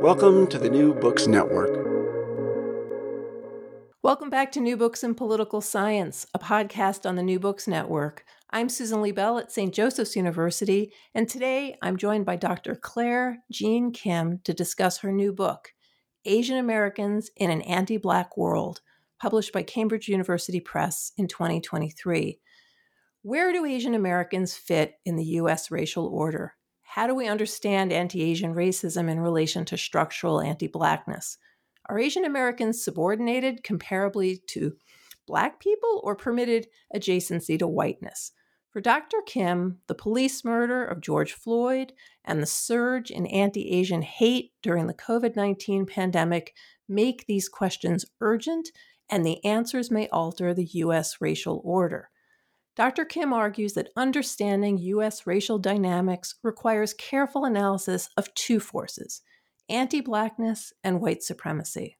Welcome to the New Books Network. Welcome back to New Books in Political Science, a podcast on the New Books Network. I'm Susan Liebell at St. Joseph's University, and today I'm joined by Dr. Claire Jean Kim to discuss her new book, Asian Americans in an Anti Black World, published by Cambridge University Press in 2023. Where do Asian Americans fit in the U.S. racial order? How do we understand anti Asian racism in relation to structural anti Blackness? Are Asian Americans subordinated comparably to Black people or permitted adjacency to whiteness? For Dr. Kim, the police murder of George Floyd and the surge in anti Asian hate during the COVID 19 pandemic make these questions urgent, and the answers may alter the U.S. racial order. Dr. Kim argues that understanding U.S. racial dynamics requires careful analysis of two forces anti Blackness and white supremacy.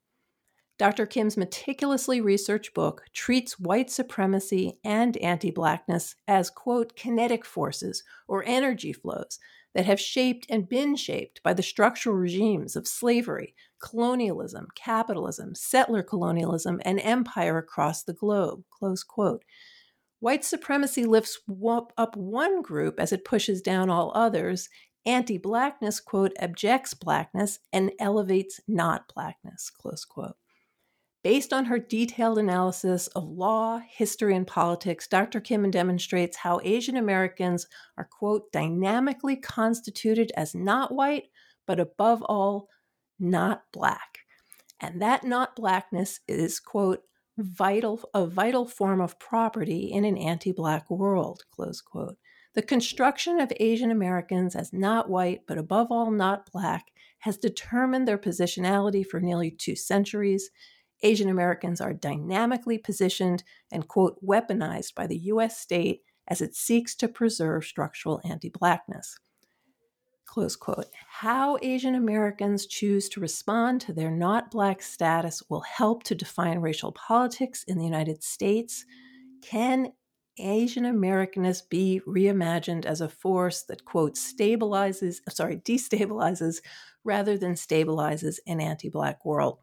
Dr. Kim's meticulously researched book treats white supremacy and anti Blackness as, quote, kinetic forces or energy flows that have shaped and been shaped by the structural regimes of slavery, colonialism, capitalism, settler colonialism, and empire across the globe, close quote. White supremacy lifts up one group as it pushes down all others. Anti blackness, quote, abjects blackness and elevates not blackness, close quote. Based on her detailed analysis of law, history, and politics, Dr. Kim demonstrates how Asian Americans are, quote, dynamically constituted as not white, but above all, not black. And that not blackness is, quote, vital a vital form of property in an anti-black world close quote. The construction of asian americans as not white but above all not black has determined their positionality for nearly two centuries. Asian americans are dynamically positioned and quote weaponized by the us state as it seeks to preserve structural anti-blackness close quote. How Asian Americans choose to respond to their not black status will help to define racial politics in the United States. Can Asian Americanness be reimagined as a force that, quote, stabilizes, sorry, destabilizes rather than stabilizes an anti Black world?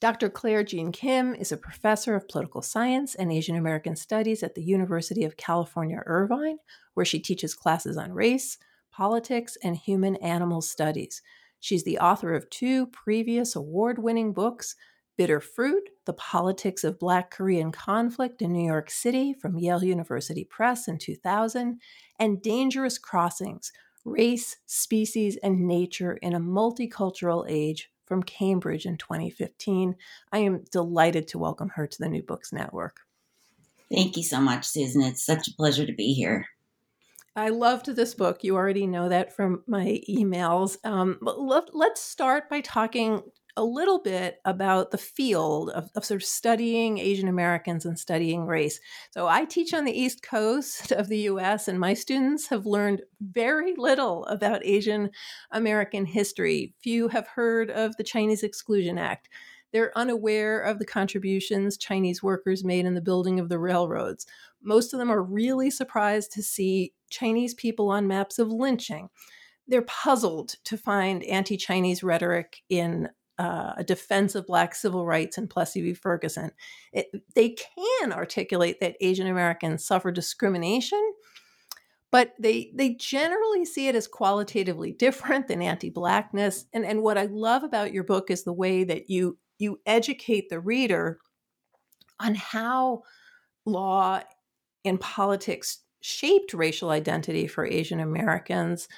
Dr. Claire Jean Kim is a professor of political science and Asian American studies at the University of California, Irvine, where she teaches classes on race, Politics and Human Animal Studies. She's the author of two previous award winning books Bitter Fruit The Politics of Black Korean Conflict in New York City from Yale University Press in 2000, and Dangerous Crossings Race, Species, and Nature in a Multicultural Age from Cambridge in 2015. I am delighted to welcome her to the New Books Network. Thank you so much, Susan. It's such a pleasure to be here. I loved this book. You already know that from my emails. Um, let, us start by talking a little bit about the field of, of, sort of studying Asian Americans and studying race. So, I teach on the East Coast of the US, and my students have learned very little about Asian American history. Few have heard of the Chinese Exclusion Act. They're unaware of the contributions Chinese workers made in the building of the railroads. Most of them are really surprised to see Chinese people on maps of lynching. They're puzzled to find anti Chinese rhetoric in uh, a defense of Black civil rights in Plessy v. Ferguson. It, they can articulate that Asian Americans suffer discrimination, but they they generally see it as qualitatively different than anti-blackness. And and what I love about your book is the way that you you educate the reader on how law and politics shaped racial identity for Asian Americans.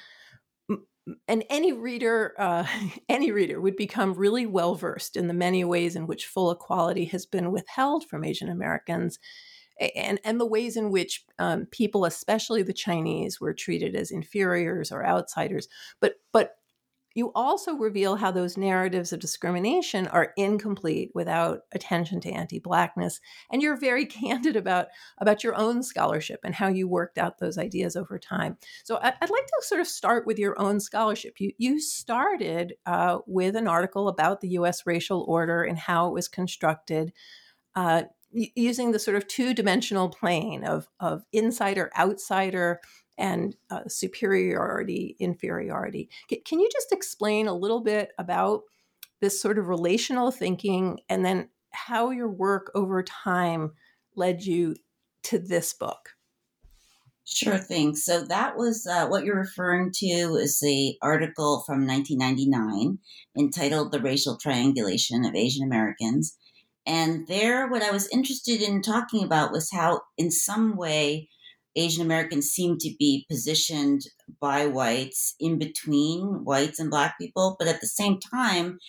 And any reader, uh, any reader would become really well versed in the many ways in which full equality has been withheld from Asian Americans, and and the ways in which um, people, especially the Chinese, were treated as inferiors or outsiders. But but you also reveal how those narratives of discrimination are incomplete without attention to anti-blackness and you're very candid about about your own scholarship and how you worked out those ideas over time. So i'd like to sort of start with your own scholarship. You you started uh, with an article about the u.s racial order and how it was constructed uh, using the sort of two-dimensional plane of of insider outsider and uh, superiority, inferiority. Can you just explain a little bit about this sort of relational thinking and then how your work over time led you to this book? Sure thing. So that was uh, what you're referring to is the article from 1999 entitled The Racial Triangulation of Asian Americans. And there, what I was interested in talking about was how, in some way, Asian Americans seem to be positioned by whites in between whites and black people, but at the same time,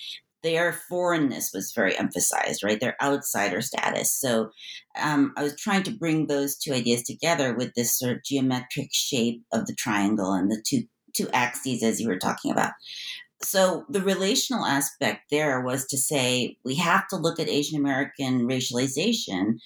their foreignness was very emphasized, right? Their outsider status. So um, I was trying to bring those two ideas together with this sort of geometric shape of the triangle and the two two axes, as you were talking about. So the relational aspect there was to say we have to look at Asian American racialization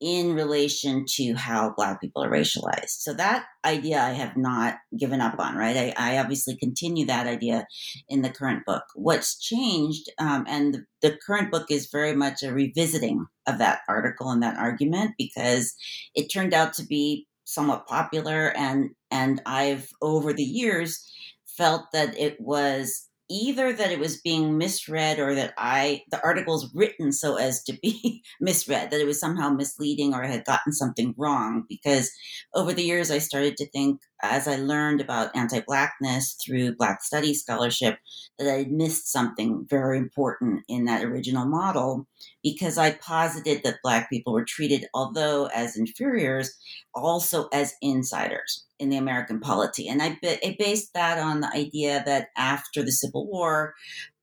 in relation to how black people are racialized. So that idea i have not given up on right? I, I obviously continue that idea in the current book. What's changed um, and the, the current book is very much a revisiting of that article and that argument because it turned out to be somewhat popular and and i've over the years felt that it was either that it was being misread or that I the article's written so as to be misread, that it was somehow misleading or I had gotten something wrong. Because over the years, I started to think, as I learned about anti-blackness through Black Studies scholarship, that I missed something very important in that original model because I posited that Black people were treated, although as inferiors, also as insiders in the American polity. And I, I based that on the idea that after the Civil War,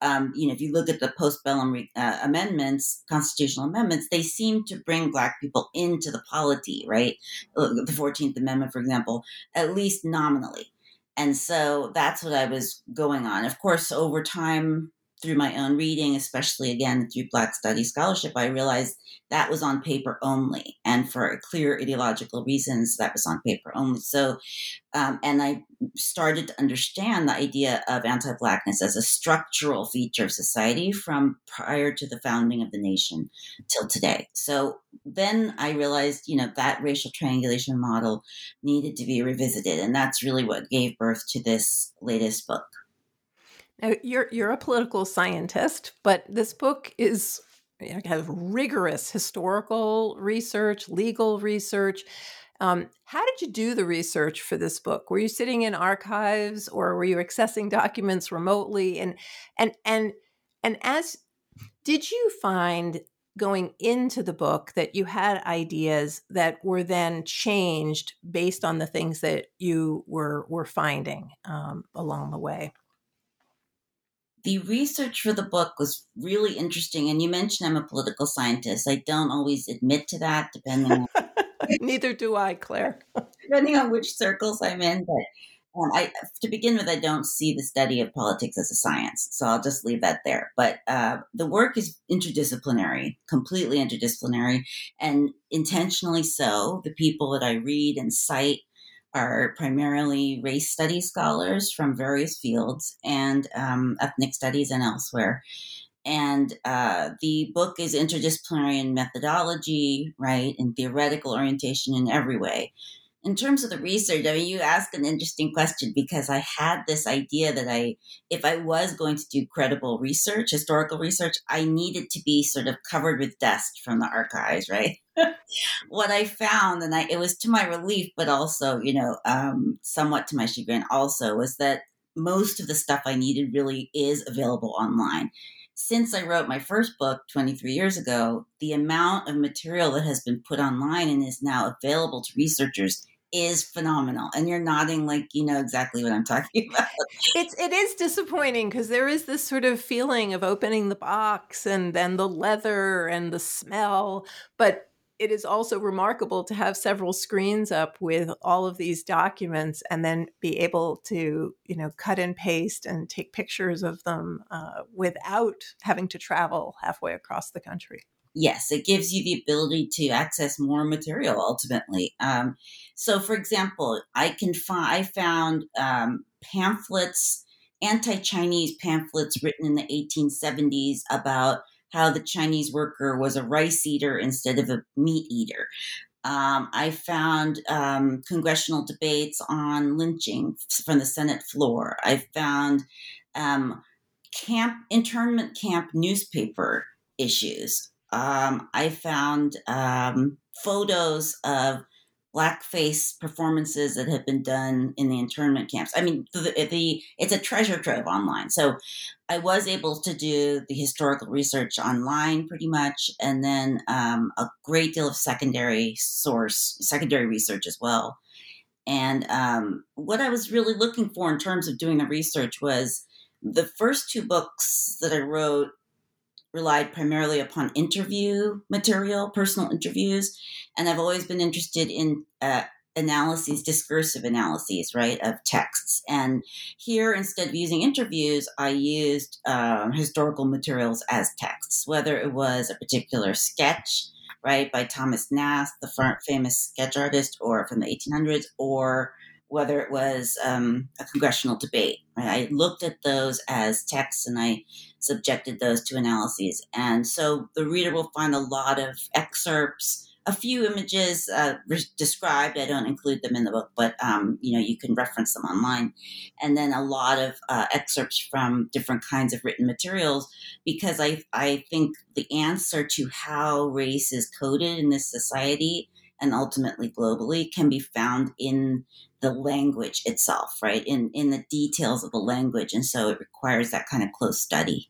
um, you know, if you look at the postbellum uh, amendments, constitutional amendments, they seem to bring Black people into the polity, right? The 14th Amendment, for example, at least nominally. And so that's what I was going on. Of course, over time, through my own reading, especially again through Black Studies scholarship, I realized that was on paper only, and for clear ideological reasons, that was on paper only. So, um, and I started to understand the idea of anti-blackness as a structural feature of society from prior to the founding of the nation till today. So then I realized, you know, that racial triangulation model needed to be revisited, and that's really what gave birth to this latest book. Now, you're you're a political scientist, but this book is kind of rigorous historical research, legal research. Um, how did you do the research for this book? Were you sitting in archives, or were you accessing documents remotely? And and and and as did you find going into the book that you had ideas that were then changed based on the things that you were were finding um, along the way? The research for the book was really interesting. And you mentioned I'm a political scientist. I don't always admit to that, depending on. Neither do I, Claire. depending on which circles I'm in. But um, I, to begin with, I don't see the study of politics as a science. So I'll just leave that there. But uh, the work is interdisciplinary, completely interdisciplinary, and intentionally so. The people that I read and cite are primarily race studies scholars from various fields and um, ethnic studies and elsewhere. And uh, the book is interdisciplinary in methodology, right, in theoretical orientation in every way. In terms of the research, I mean, you ask an interesting question because I had this idea that I, if I was going to do credible research, historical research, I needed to be sort of covered with dust from the archives, right? what I found, and I, it was to my relief, but also, you know, um, somewhat to my chagrin, also, was that most of the stuff I needed really is available online since I wrote my first book 23 years ago, the amount of material that has been put online and is now available to researchers is phenomenal and you're nodding like you know exactly what i'm talking about. It's it is disappointing because there is this sort of feeling of opening the box and then the leather and the smell but it is also remarkable to have several screens up with all of these documents and then be able to you know cut and paste and take pictures of them uh, without having to travel halfway across the country yes, it gives you the ability to access more material ultimately. Um, so, for example, I can find I found um, pamphlets, anti-Chinese pamphlets written in the 1870s about how the Chinese worker was a rice eater instead of a meat eater. Um, I found um, congressional debates on lynching from the Senate floor. I found um, camp internment camp newspaper issues um, I found um, photos of blackface performances that have been done in the internment camps. I mean, the, the, it's a treasure trove online. So I was able to do the historical research online pretty much, and then um, a great deal of secondary source, secondary research as well. And um, what I was really looking for in terms of doing the research was the first two books that I wrote relied primarily upon interview material, personal interviews, and I've always been interested in uh, analyses, discursive analyses, right, of texts. And here, instead of using interviews, I used um, historical materials as texts, whether it was a particular sketch, right, by Thomas Nast, the famous sketch artist, or from the 1800s, or whether it was um, a congressional debate. Right? I looked at those as texts and I subjected those to analyses. And so the reader will find a lot of excerpts, a few images uh, re- described. I don't include them in the book, but um, you know you can reference them online, and then a lot of uh, excerpts from different kinds of written materials. Because I I think the answer to how race is coded in this society and ultimately globally can be found in the language itself, right? In in the details of the language, and so it requires that kind of close study.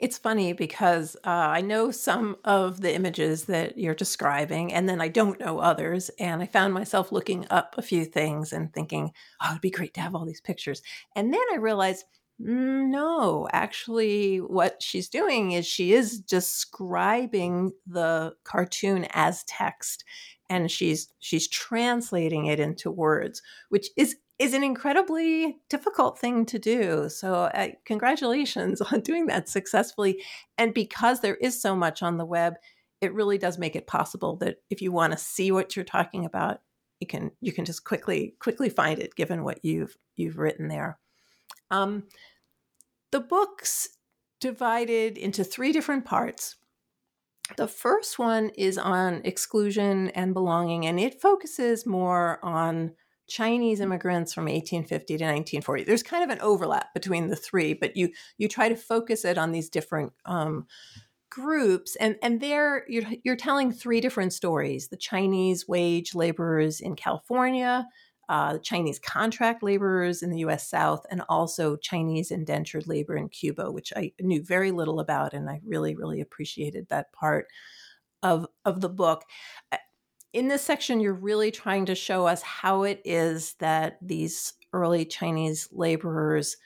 It's funny because uh, I know some of the images that you're describing, and then I don't know others. And I found myself looking up a few things and thinking, oh, it'd be great to have all these pictures. And then I realized, mm, no, actually, what she's doing is she is describing the cartoon as text and she's she's translating it into words which is is an incredibly difficult thing to do. So uh, congratulations on doing that successfully. And because there is so much on the web it really does make it possible that if you want to see what you're talking about you can you can just quickly quickly find it given what you've you've written there. Um, the book's divided into three different parts the first one is on exclusion and belonging, and it focuses more on Chinese immigrants from 1850 to 1940. There's kind of an overlap between the three, but you you try to focus it on these different um, groups, and and there you're you're telling three different stories: the Chinese wage laborers in California, uh, Chinese contract laborers in the US South, and also Chinese indentured labor in Cuba, which I knew very little about. And I really, really appreciated that part of, of the book. In this section, you're really trying to show us how it is that these early Chinese laborers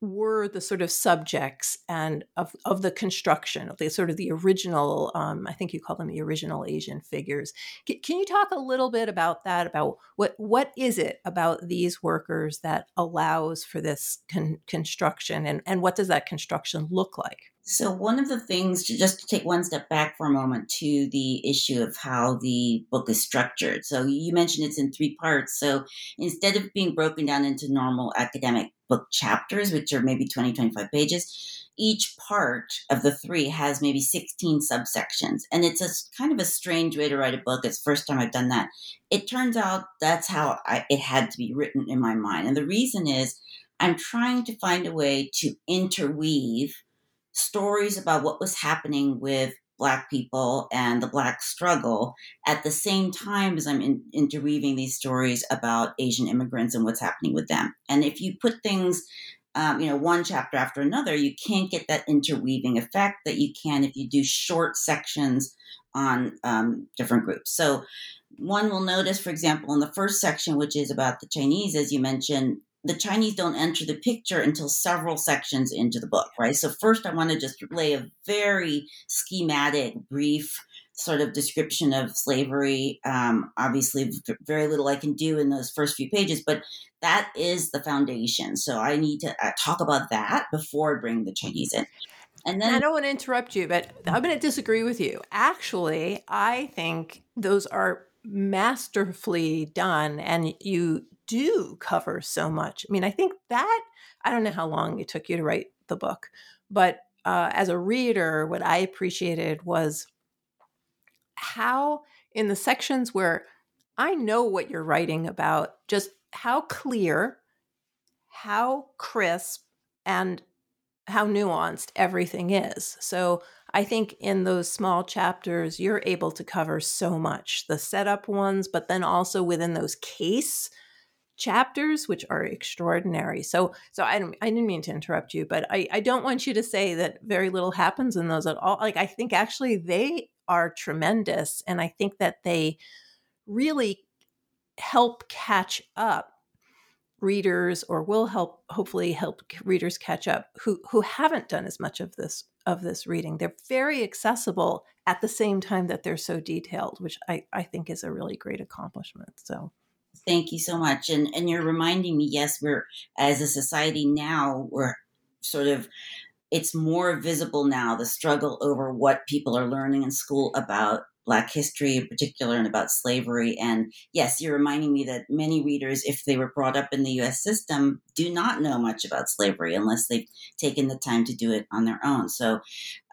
were the sort of subjects and of, of the construction of the sort of the original um, i think you call them the original asian figures. C- can you talk a little bit about that about what what is it about these workers that allows for this con- construction and, and what does that construction look like? So one of the things to just take one step back for a moment to the issue of how the book is structured. So you mentioned it's in three parts. So instead of being broken down into normal academic book chapters, which are maybe 20, 25 pages. Each part of the three has maybe 16 subsections. And it's a kind of a strange way to write a book. It's first time I've done that. It turns out that's how I, it had to be written in my mind. And the reason is I'm trying to find a way to interweave stories about what was happening with Black people and the Black struggle at the same time as I'm in, interweaving these stories about Asian immigrants and what's happening with them. And if you put things, um, you know, one chapter after another, you can't get that interweaving effect that you can if you do short sections on um, different groups. So one will notice, for example, in the first section, which is about the Chinese, as you mentioned, the Chinese don't enter the picture until several sections into the book, right? So, first, I want to just lay a very schematic, brief sort of description of slavery. Um, obviously, very little I can do in those first few pages, but that is the foundation. So, I need to uh, talk about that before I bring the Chinese in. And then I don't want to interrupt you, but I'm going to disagree with you. Actually, I think those are masterfully done and you do cover so much. I mean, I think that, I don't know how long it took you to write the book, but uh, as a reader, what I appreciated was how, in the sections where I know what you're writing about, just how clear, how crisp, and how nuanced everything is. So I think in those small chapters, you're able to cover so much the setup ones, but then also within those case chapters which are extraordinary. So so i don't i didn't mean to interrupt you but i i don't want you to say that very little happens in those at all. Like i think actually they are tremendous and i think that they really help catch up readers or will help hopefully help readers catch up who who haven't done as much of this of this reading. They're very accessible at the same time that they're so detailed which i i think is a really great accomplishment so Thank you so much. And and you're reminding me, yes, we're as a society now, we're sort of it's more visible now the struggle over what people are learning in school about black history in particular and about slavery and yes you're reminding me that many readers if they were brought up in the us system do not know much about slavery unless they've taken the time to do it on their own so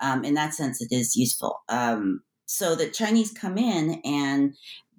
um, in that sense it is useful um, so the chinese come in and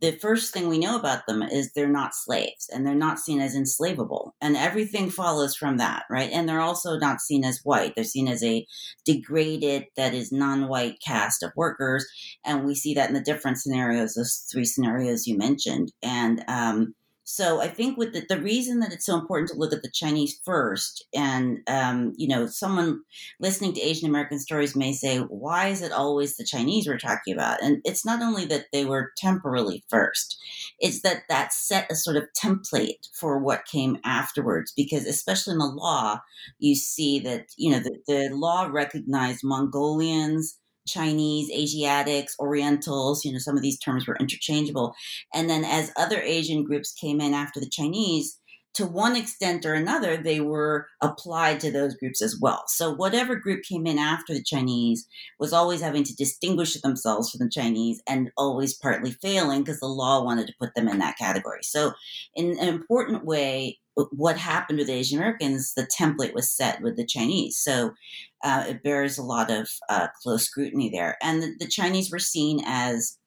the first thing we know about them is they're not slaves and they're not seen as enslavable. And everything follows from that, right? And they're also not seen as white. They're seen as a degraded, that is non white cast of workers. And we see that in the different scenarios, those three scenarios you mentioned. And, um, so I think with the, the reason that it's so important to look at the Chinese first, and um, you know, someone listening to Asian American stories may say, "Why is it always the Chinese we're talking about?" And it's not only that they were temporarily first; it's that that set a sort of template for what came afterwards. Because especially in the law, you see that you know the, the law recognized Mongolians Chinese, Asiatics, Orientals, you know, some of these terms were interchangeable. And then as other Asian groups came in after the Chinese, to one extent or another, they were applied to those groups as well. So whatever group came in after the Chinese was always having to distinguish themselves from the Chinese and always partly failing because the law wanted to put them in that category. So in an important way, what happened with Asian Americans, the template was set with the Chinese. So uh, it bears a lot of uh, close scrutiny there. And the, the, Chinese were seen as,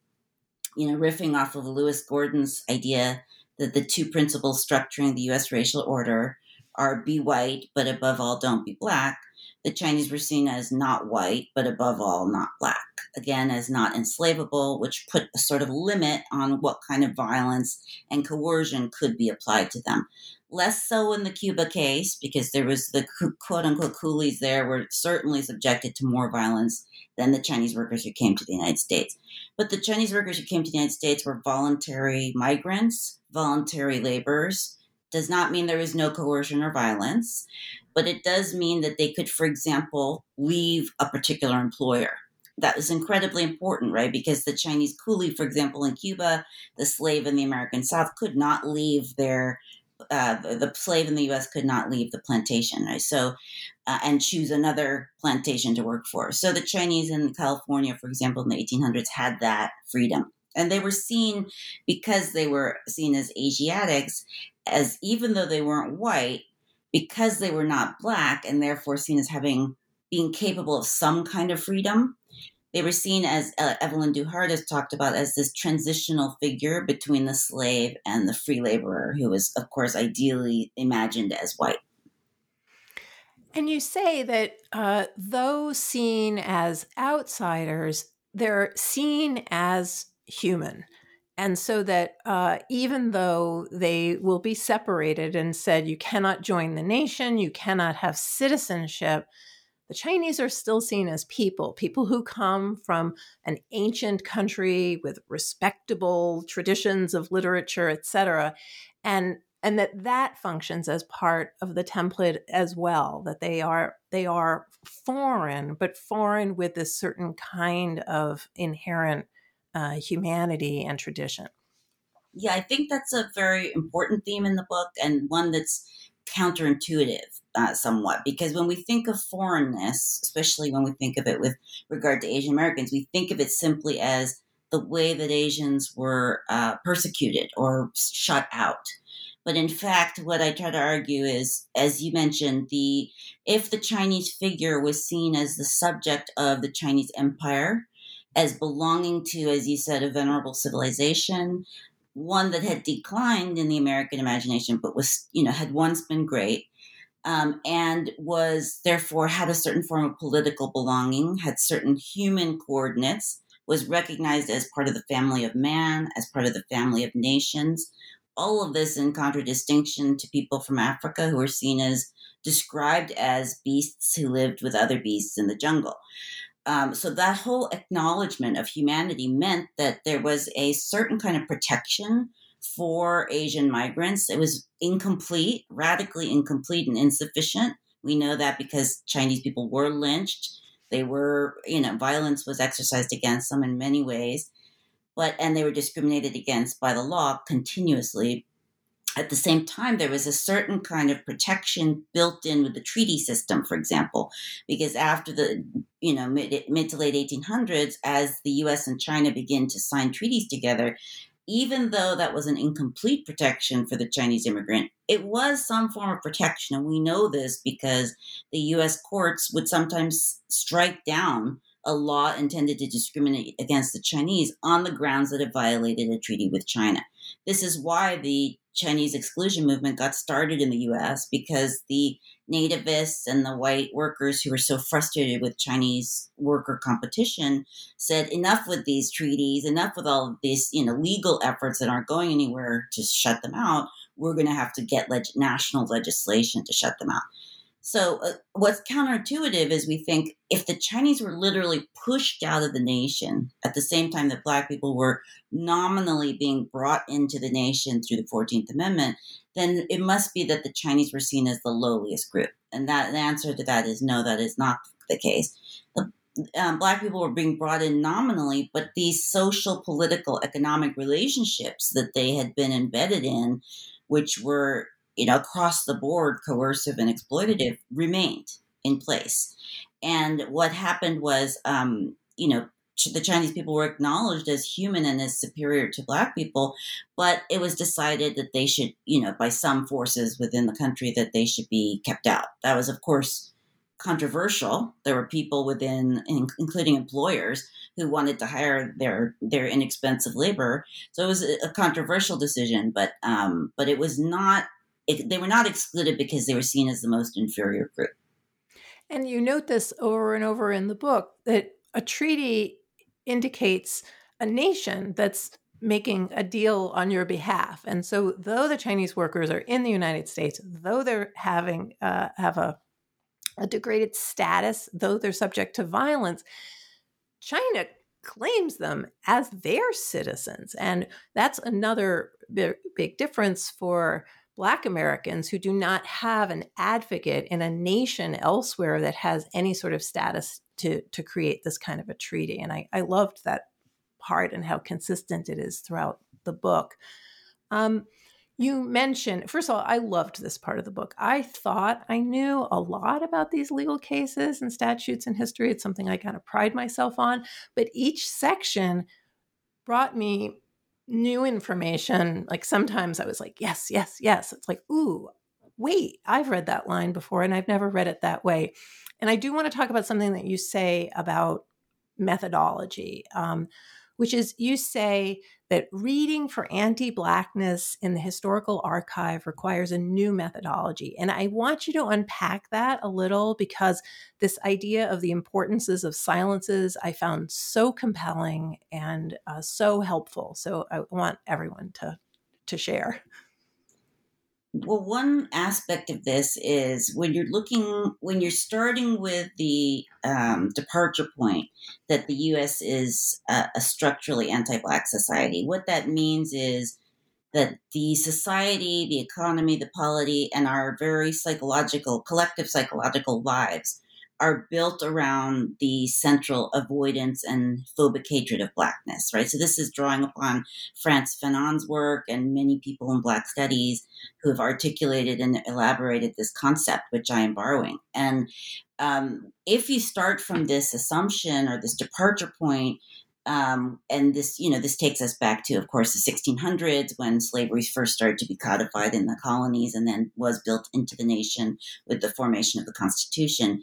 you know, riffing off of Lewis Gordon's idea that the two principles structuring the U.S. racial order are be white, but above all, don't be black. The Chinese were seen as not white, but above all, not black. Again, as not enslavable, which put a sort of limit on what kind of violence and coercion could be applied to them. Less so in the Cuba case, because there was the quote unquote coolies there were certainly subjected to more violence than the Chinese workers who came to the United States. But the Chinese workers who came to the United States were voluntary migrants, voluntary labors Does not mean there was no coercion or violence, but it does mean that they could, for example, leave a particular employer that was incredibly important, right? Because the Chinese coolie, for example, in Cuba, the slave in the American South could not leave their uh, the, slave in the U.S. could not leave the plantation, right? So, uh, and choose another plantation to work for. So the Chinese in California, for example, in the 1800s, had that freedom, and they were seen because they were seen as Asiatics, as even though they weren't white, because they were not black and therefore seen as having being capable of some kind of freedom they were seen as uh, Evelyn Hu-DeHart has talked about as this transitional figure between the slave and the free laborer, who was, of course, ideally imagined as white. And you say that uh, those seen as outsiders, they're seen as human. And so that uh, even though they will be separated and said, you cannot join the nation, you cannot have citizenship, the Chinese are still seen as people, people who come from an ancient country with respectable traditions of literature, etc. And and that that functions as part of the template as well that they are they are foreign but foreign with a certain kind of inherent uh, humanity and tradition yeah i think that's a very important theme in the book and one that's counterintuitive uh, somewhat because when we think of foreignness, especially when we think of it with regard to Asian Americans, we think of it simply as the way that Asians were uh, persecuted or shut out. But in fact, what I try to argue is, as you mentioned, the if the Chinese figure was seen as the subject of the Chinese empire, as belonging to, as you said, a venerable civilization, one that had declined in the American imagination, but was, you know, had once been great, um, and was therefore had a certain form of political belonging, had certain human coordinates, was recognized as part of the family of man, as part of the family of nations. All of this in contradistinction to people from Africa who were seen as described as beasts who lived with other beasts in the jungle. Um, so that whole acknowledgement of humanity meant that there was a certain kind of protection for Asian migrants. It was incomplete, radically incomplete and insufficient. We know that because Chinese people were lynched. They were, you know, violence was exercised against them in many ways, but, and they were discriminated against by the law continuously at the same time, there was a certain kind of protection built in with the treaty system, for example, because after the you know mid, mid to late 1800s, as the U.S. and China begin to sign treaties together, even though that was an incomplete protection for the Chinese immigrant, it was some form of protection, and we know this because the U.S. courts would sometimes strike down a law intended to discriminate against the Chinese on the grounds that it violated a treaty with China. This is why the Chinese exclusion movement got started in the US because the nativists and the white workers who were so frustrated with Chinese worker competition said enough with these treaties, enough with all of these, you know, legal efforts that aren't going anywhere to shut them out. We're going to have to get leg- national legislation to shut them out. So, uh, what's counterintuitive is we think if the Chinese were literally pushed out of the nation at the same time that Black people were nominally being brought into the nation through the 14th Amendment, then it must be that the Chinese were seen as the lowliest group. And that the answer to that is no, that is not the case. The, um, black people were being brought in nominally, but these social, political, economic relationships that they had been embedded in, which were you know, across the board, coercive and exploitative, remained in place. And what happened was, um, you know, the Chinese people were acknowledged as human and as superior to black people, but it was decided that they should, you know, by some forces within the country, that they should be kept out. That was, of course, controversial. There were people within, including employers, who wanted to hire their their inexpensive labor. So it was a, controversial decision, but um, but it was not they were not excluded because they were seen as the most inferior group. And you note this over and over in the book that a treaty indicates a nation that's making a deal on your behalf. And so, though the Chinese workers are in the United States, though they're having uh, have a, a degraded status, though they're subject to violence, China claims them as their citizens, and that's another big, big difference for Black Americans who do not have an advocate in a nation elsewhere that has any sort of status to, to create this kind of a treaty. And I, I loved that part and how consistent it is throughout the book. Um, you mentioned, first of all, I loved this part of the book. I thought I knew a lot about these legal cases and statutes and history. It's something I kind of pride myself on. But each section brought me new information. Like sometimes I was like, yes, yes, yes. It's like, ooh, wait, I've read that line before and I've never read it that way. And I do want to talk about something that you say about methodology, um, which is you say that reading for anti Blackness in the historical archive requires a new methodology. And I want you to unpack that a little because this idea of the importances of silences I found so compelling and uh, so helpful. So I want everyone to, to share. Well, one aspect of this is when you're looking, when you're starting with the um, departure point that the U.S. is a, a structurally anti-black society. What that means is that the society, the economy, the polity, and our very psychological, collective psychological lives are built around the central avoidance and phobic hatred of blackness, right? So this is drawing upon Frantz Fanon's work and many people in Black studies who have articulated and elaborated this concept, which I am borrowing. And um, if you start from this assumption or this departure point, um, and this, you know, this takes us back to, of course, the 1600s when slavery first started to be codified in the colonies and then was built into the nation with the formation of the Constitution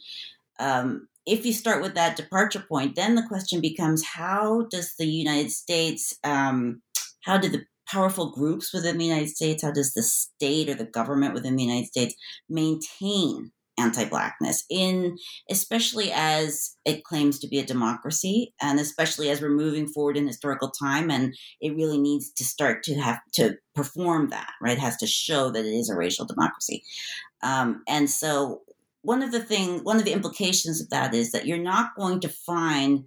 um, if you start with that departure point, then the question becomes how does the United States, um, how do the powerful groups within the United States, how does the state or the government within the United States maintain anti-blackness in especially as it claims to be a democracy and especially as we're moving forward in historical time and it really needs to start to have to perform that right? It has to show that it is a racial democracy. Um, and so one of the thing one of the implications of that is that you're not going to find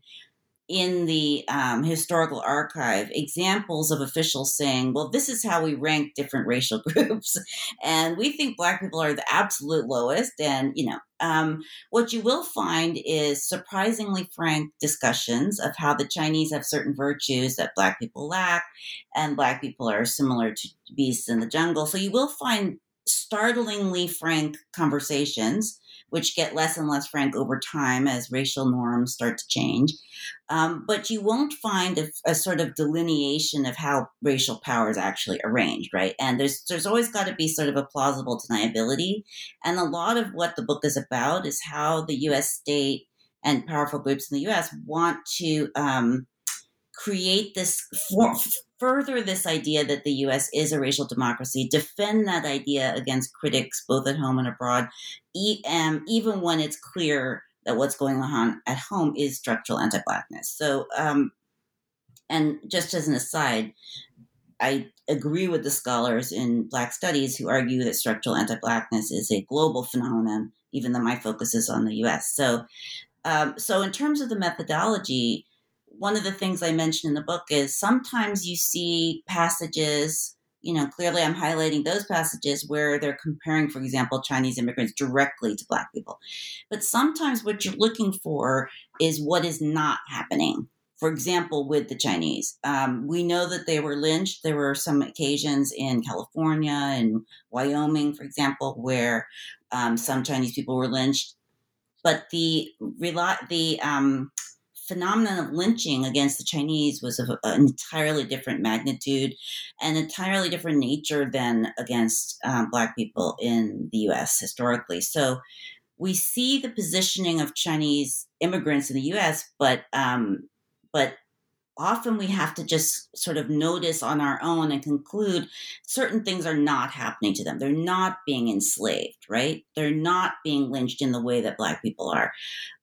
in the um, historical archive examples of officials saying, well, this is how we rank different racial groups. And we think Black people are the absolute lowest. And, you know, um, what you will find is surprisingly frank discussions of how the Chinese have certain virtues that Black people lack, and Black people are similar to beasts in the jungle. So you will find startlingly frank conversations which get less and less frank over time as racial norms start to change. Um, but you won't find a, a, sort of delineation of how racial power is actually arranged, right? And there's there's always got to be sort of a plausible deniability. And a lot of what the book is about is how the U.S. state and powerful groups in the U.S. want to um, create this for, further this idea that the US is a racial democracy, defend that idea against critics both at home and abroad, um, even when it's clear that what's going on at home is structural anti Blackness. So, um, and just as an aside, I agree with the scholars in Black studies who argue that structural anti Blackness is a global phenomenon, even though my focus is on the US. So, um, so in terms of the methodology, one of the things I mentioned in the book is sometimes you see passages, you know, clearly I'm highlighting those passages where they're comparing, for example, Chinese immigrants directly to Black people. But sometimes what you're looking for is what is not happening. For example, with the Chinese, um, we know that they were lynched. There were some occasions in California and Wyoming, for example, where um, some Chinese people were lynched. But the the um, phenomenon of lynching against the Chinese was of an entirely different magnitude and entirely different nature than against um, Black people in the US historically. So we see the positioning of Chinese immigrants in the US, but um, but often we have to just sort of notice on our own and conclude certain things are not happening to them. They're not being enslaved, right? They're not being lynched in the way that Black people are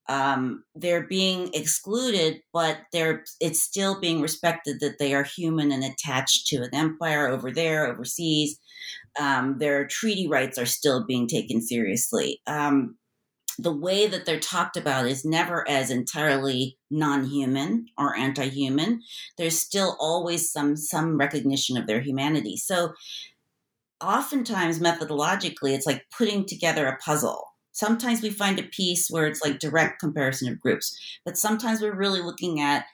um, they're being excluded, but they're it's still being respected that they are human and attached to an empire over there, overseas. Um, their treaty rights are still being taken seriously. Um, the way that they're talked about is never as entirely non-human or anti-human. There's still always some some recognition of their humanity. So oftentimes methodologically it's like putting together a puzzle Sometimes we find a piece where it's like direct comparison of groups, but sometimes we're really looking at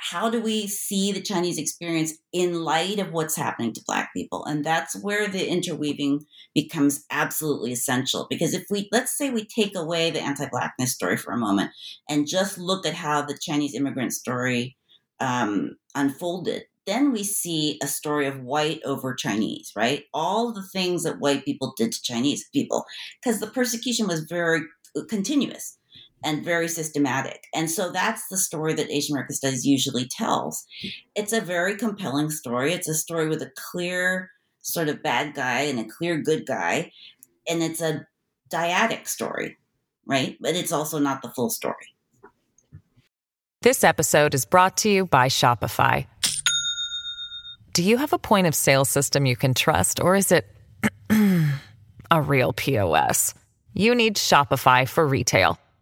how do we see the Chinese experience in light of what's happening to Black people? And that's where the interweaving becomes absolutely essential. Because if we, let's say we take away the anti Blackness story for a moment and just look at how the Chinese immigrant story um, unfolded, then we see a story of white over Chinese, right? All the things that white people did to Chinese people, because the persecution was very continuous and very systematic. And so that's the story that Asian American Studies usually tells. It's a very compelling story. It's a story with a clear sort of bad guy and a clear good guy. And it's a dyadic story, right? But it's also not the full story. This episode is brought to you by Shopify. Do you have a point of sale system you can trust, or is it a real POS? You need Shopify for retail.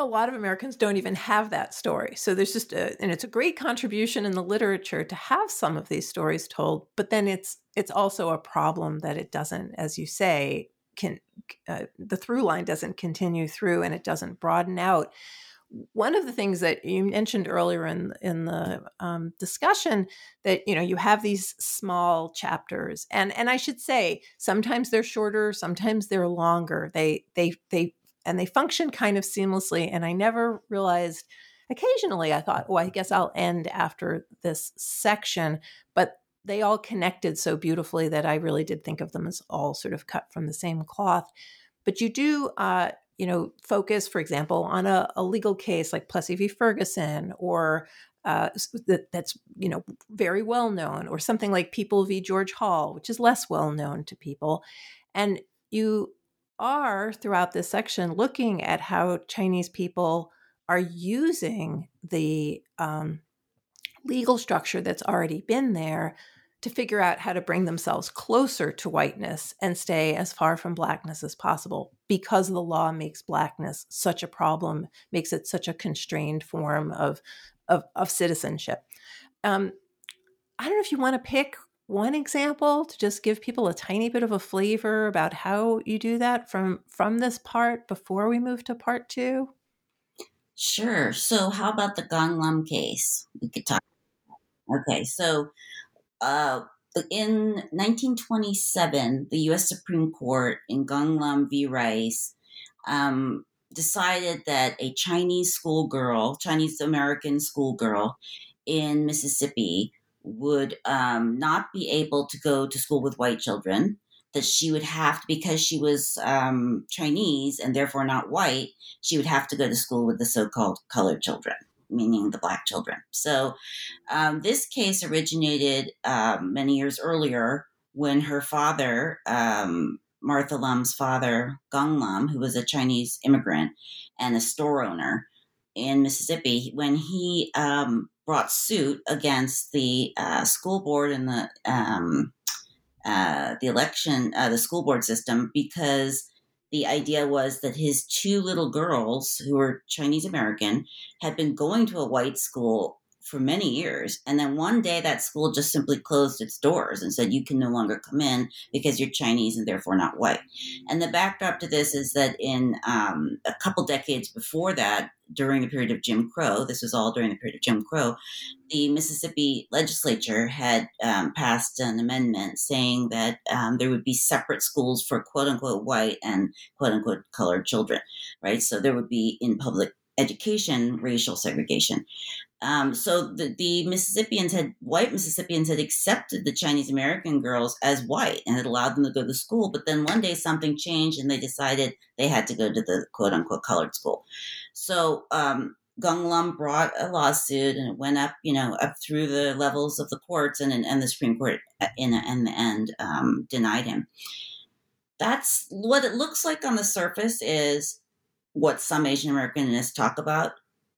a lot of Americans don't even have that story. So there's just a, and it's a great contribution in the literature to have some of these stories told, but then it's it's also a problem that it doesn't, as you say, can uh, the through line doesn't continue through and it doesn't broaden out. One of the things that you mentioned earlier in in the um, discussion that you know you have these small chapters and and I should say sometimes they're shorter, sometimes they're longer. They they they and they function kind of seamlessly. And I never realized, occasionally I thought, oh, I guess I'll end after this section. But they all connected so beautifully that I really did think of them as all sort of cut from the same cloth. But you do, uh, you know, focus, for example, on a, a legal case like Plessy v. Ferguson or uh, that, that's you know very well known, or something like People v. George Hall, which is less well known to people, and you are throughout this section looking at how Chinese people are using the um, legal structure that's already been there to figure out how to bring themselves closer to whiteness and stay as far from blackness as possible because the law makes blackness such a problem, makes it such a constrained form of, of, of citizenship. Um, I don't know if you want to pick one example to just give people a tiny bit of a flavor about how you do that from from this part before we move to part two? Sure. So, how about the Gong case? We could talk. Okay, so uh, in 1927, the U.S. Supreme Court in Gong v. Rice um, decided that a Chinese schoolgirl, Chinese American schoolgirl in Mississippi, would um, not be able to go to school with white children that she would have to because she was um, chinese and therefore not white she would have to go to school with the so-called colored children meaning the black children. So um, this case originated um, many years earlier when her father um, martha Lum's father gong Lum, who was a chinese immigrant and a store owner in mississippi when he um, brought suit against the uh, school board and the um, uh, the election, uh, the school board system, because the idea was that his two little girls, who were Chinese American, had been going to a white school for many years. And then one day that school just simply closed its doors and said, you can no longer come in because you're Chinese and therefore not white. And the backdrop to this is that in um, a couple decades before that, during the period of Jim Crow, this was all during the period of Jim Crow, the Mississippi legislature had um, passed an amendment saying that um, there would be separate schools for quote unquote white and quote unquote colored children, right? So there would be in public education racial segregation. Um, so the, the Mississippians had white Mississippians had accepted the Chinese American girls as white and had allowed them to go to school. But then one day something changed and they decided they had to go to the quote unquote colored school. So um, Gong Lum brought a lawsuit and it went up, you know, up through the levels of the courts and and the Supreme Court uh, in in the end um, denied him. That's what it looks like on the surface is what some Asian Americanists talk about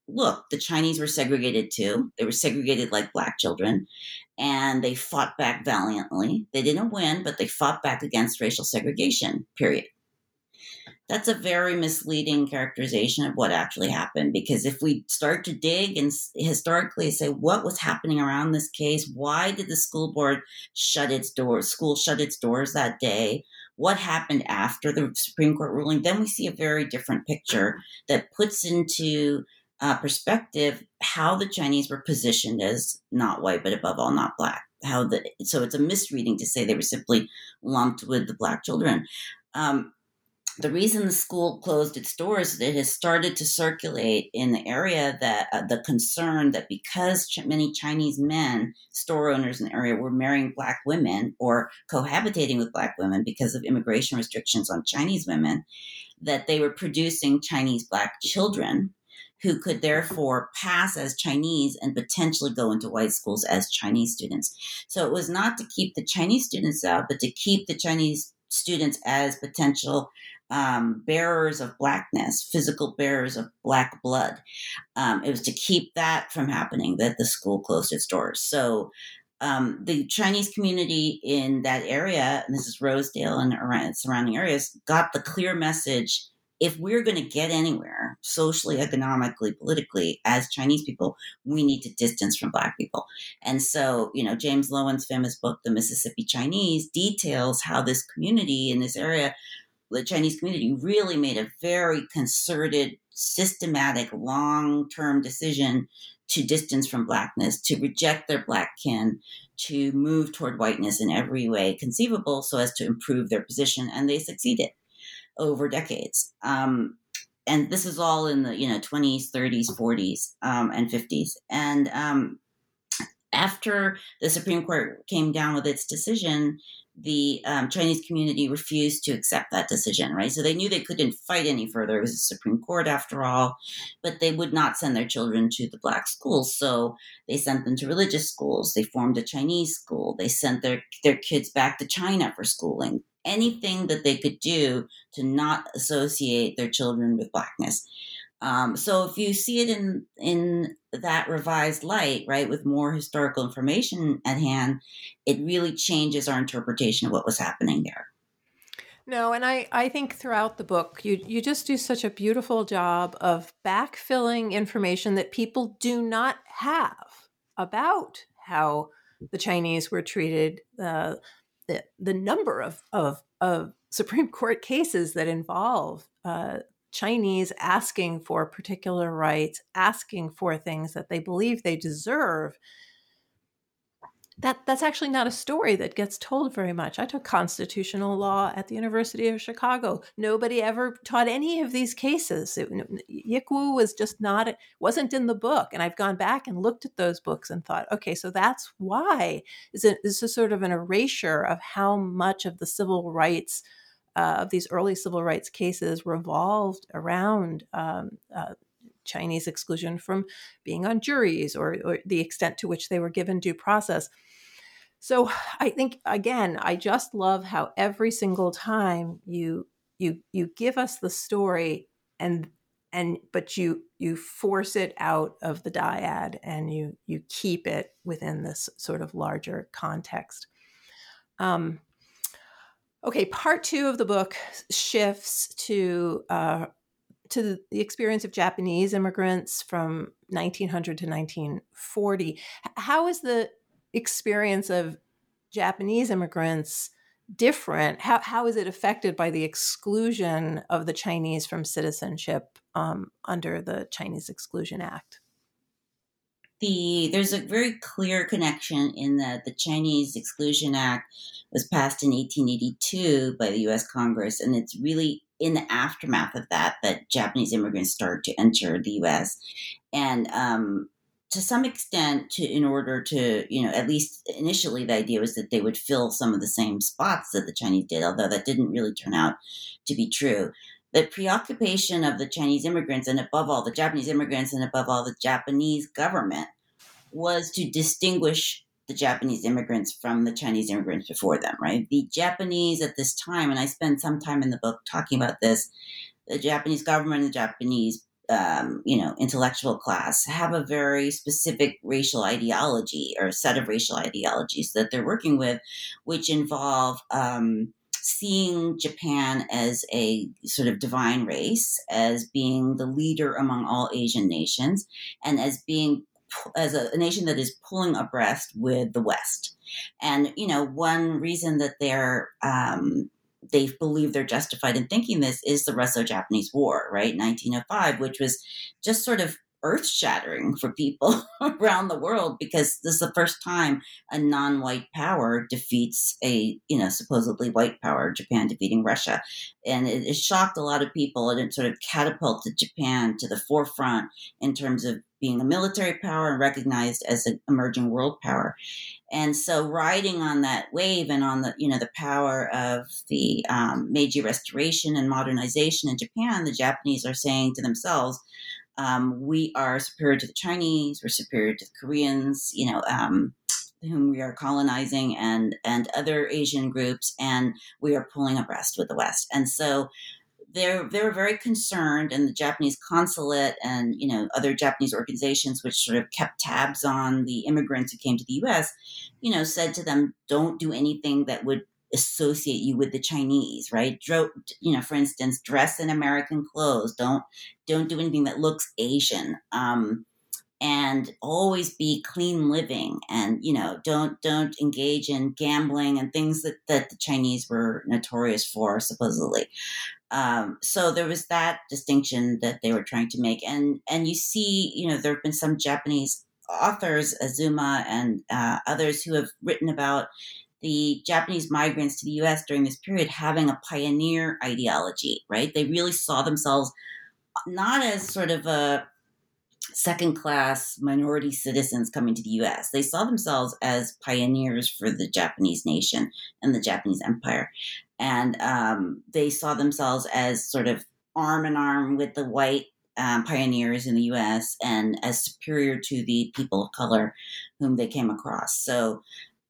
look, the Chinese were segregated too. They were segregated like black children, and they fought back valiantly. They didn't win, but they fought back against racial segregation, period. That's a very misleading characterization of what actually happened because if we start to dig and historically say what was happening around this case, why did the school board shut its doors, school shut its doors that day? What happened after the Supreme Court ruling? Then we see a very different picture that puts into uh, perspective how the Chinese were positioned as not white, but above all, not black. How the so it's a misreading to say they were simply lumped with the black children. Um, the reason the school closed its doors, it has started to circulate in the area that uh, the concern that because ch- many Chinese men, store owners in the area, were marrying black women or cohabitating with black women because of immigration restrictions on Chinese women, that they were producing Chinese black children who could therefore pass as Chinese and potentially go into white schools as Chinese students. So it was not to keep the Chinese students out, but to keep the Chinese students as potential um, bearers of blackness, physical bearers of black blood. Um, it was to keep that from happening that the school closed its doors. So um, the Chinese community in that area, and this is Rosedale and around surrounding areas, got the clear message if we're going to get anywhere socially, economically, politically, as Chinese people, we need to distance from Black people. And so, you know, James Loewen's famous book, The Mississippi Chinese, details how this community in this area, the Chinese community, really made a very concerted, systematic, long term decision to distance from Blackness, to reject their Black kin, to move toward whiteness in every way conceivable so as to improve their position. And they succeeded over decades. Um, and this is all in the you know 20s, 30s, 40s, um, and 50s. And um, after the Supreme Court came down with its decision, the um, Chinese community refused to accept that decision, right? So they knew they couldn't fight any further. It was the Supreme Court after all, but they would not send their children to the black schools. So they sent them to religious schools. They formed a Chinese school. They sent their, their kids back to China for schooling anything that they could do to not associate their children with blackness. Um, so if you see it in in that revised light, right, with more historical information at hand, it really changes our interpretation of what was happening there. No, and I, I think throughout the book, you you just do such a beautiful job of backfilling information that people do not have about how the Chinese were treated, uh, the, the number of, of, of Supreme Court cases that involve uh, Chinese asking for particular rights, asking for things that they believe they deserve that that's actually not a story that gets told very much. I took constitutional law at the University of Chicago. Nobody ever taught any of these cases. It, Yick was just not wasn't in the book, and I've gone back and looked at those books and thought, okay, so that's why is it this is sort of an erasure of how much of the civil rights uh, of these early civil rights cases revolved around. Um, uh, Chinese exclusion from being on juries or, or, the extent to which they were given due process. So I think again, I just love how every single time you you you give us the story and and but you you force it out of the dyad and you you keep it within this sort of larger context. Um, okay, part two of the book shifts to uh, to the experience of Japanese immigrants from 1900 to 1940. How is the experience of Japanese immigrants different? How, how is it affected by the exclusion of the Chinese from citizenship um, under the Chinese Exclusion Act? The, there's a very clear connection in that the Chinese Exclusion Act was passed in 1882 by the U.S. Congress, and it's really in the aftermath of that that Japanese immigrants start to enter the U.S. And um, to some extent to in order to you know at least initially the idea was that they would fill some of the same spots that the chinese did although that didn't really turn out to be true the preoccupation of the chinese immigrants and above all the japanese immigrants and above all the japanese government was to distinguish the japanese immigrants from the chinese immigrants before them right? The japanese at this time and i spend some time in the book talking about this the japanese government and the japanese um, you know, intellectual class have a very specific racial ideology or set of racial ideologies that they're working with, which involve um, seeing Japan as a sort of divine race, as being the leader among all Asian nations, and as being as a, a nation that is pulling abreast with the West. And you know, one reason that they're um, they believe they're justified in thinking this is the Russo-Japanese War, right, 1905, which was just sort of earth shattering for people around the world because this is the first time a non white power defeats a, you know, supposedly white power, Japan defeating Russia. And it, it shocked a lot of people and it sort of catapulted Japan to the forefront in terms of being a military power and recognized as an emerging world power. And so, riding on that wave and on the you know the power of the um, Meiji Restoration and modernization in Japan, the Japanese are saying to themselves, um, "We are superior to the Chinese. We're superior to the Koreans. You know." Um, whom we are colonizing and and other Asian groups, and we are pulling abreast with the West. And so they're they were very concerned, and the Japanese consulate and you know other Japanese organizations, which sort of kept tabs on the immigrants who came to the U.S., you know, said to them, "Don't do anything that would associate you with the Chinese, right? Dro- you know, for instance, dress in American clothes. Don't don't do anything that looks Asian." Um, and always be clean living and you know don't don't engage in gambling and things that that the chinese were notorious for supposedly um, so there was that distinction that they were trying to make, and and you see, you know, there have been some Japanese authors, Azuma and uh, others, who have written about the Japanese migrants to the U.S. during this period having a pioneer ideology. Right? They really saw themselves not as sort of a second class minority citizens coming to the US. They saw themselves as pioneers for the Japanese nation and the Japanese empire and um, they saw themselves as sort of arm in arm with the white um, pioneers in the U.S. and as superior to the people of color whom they came across. So,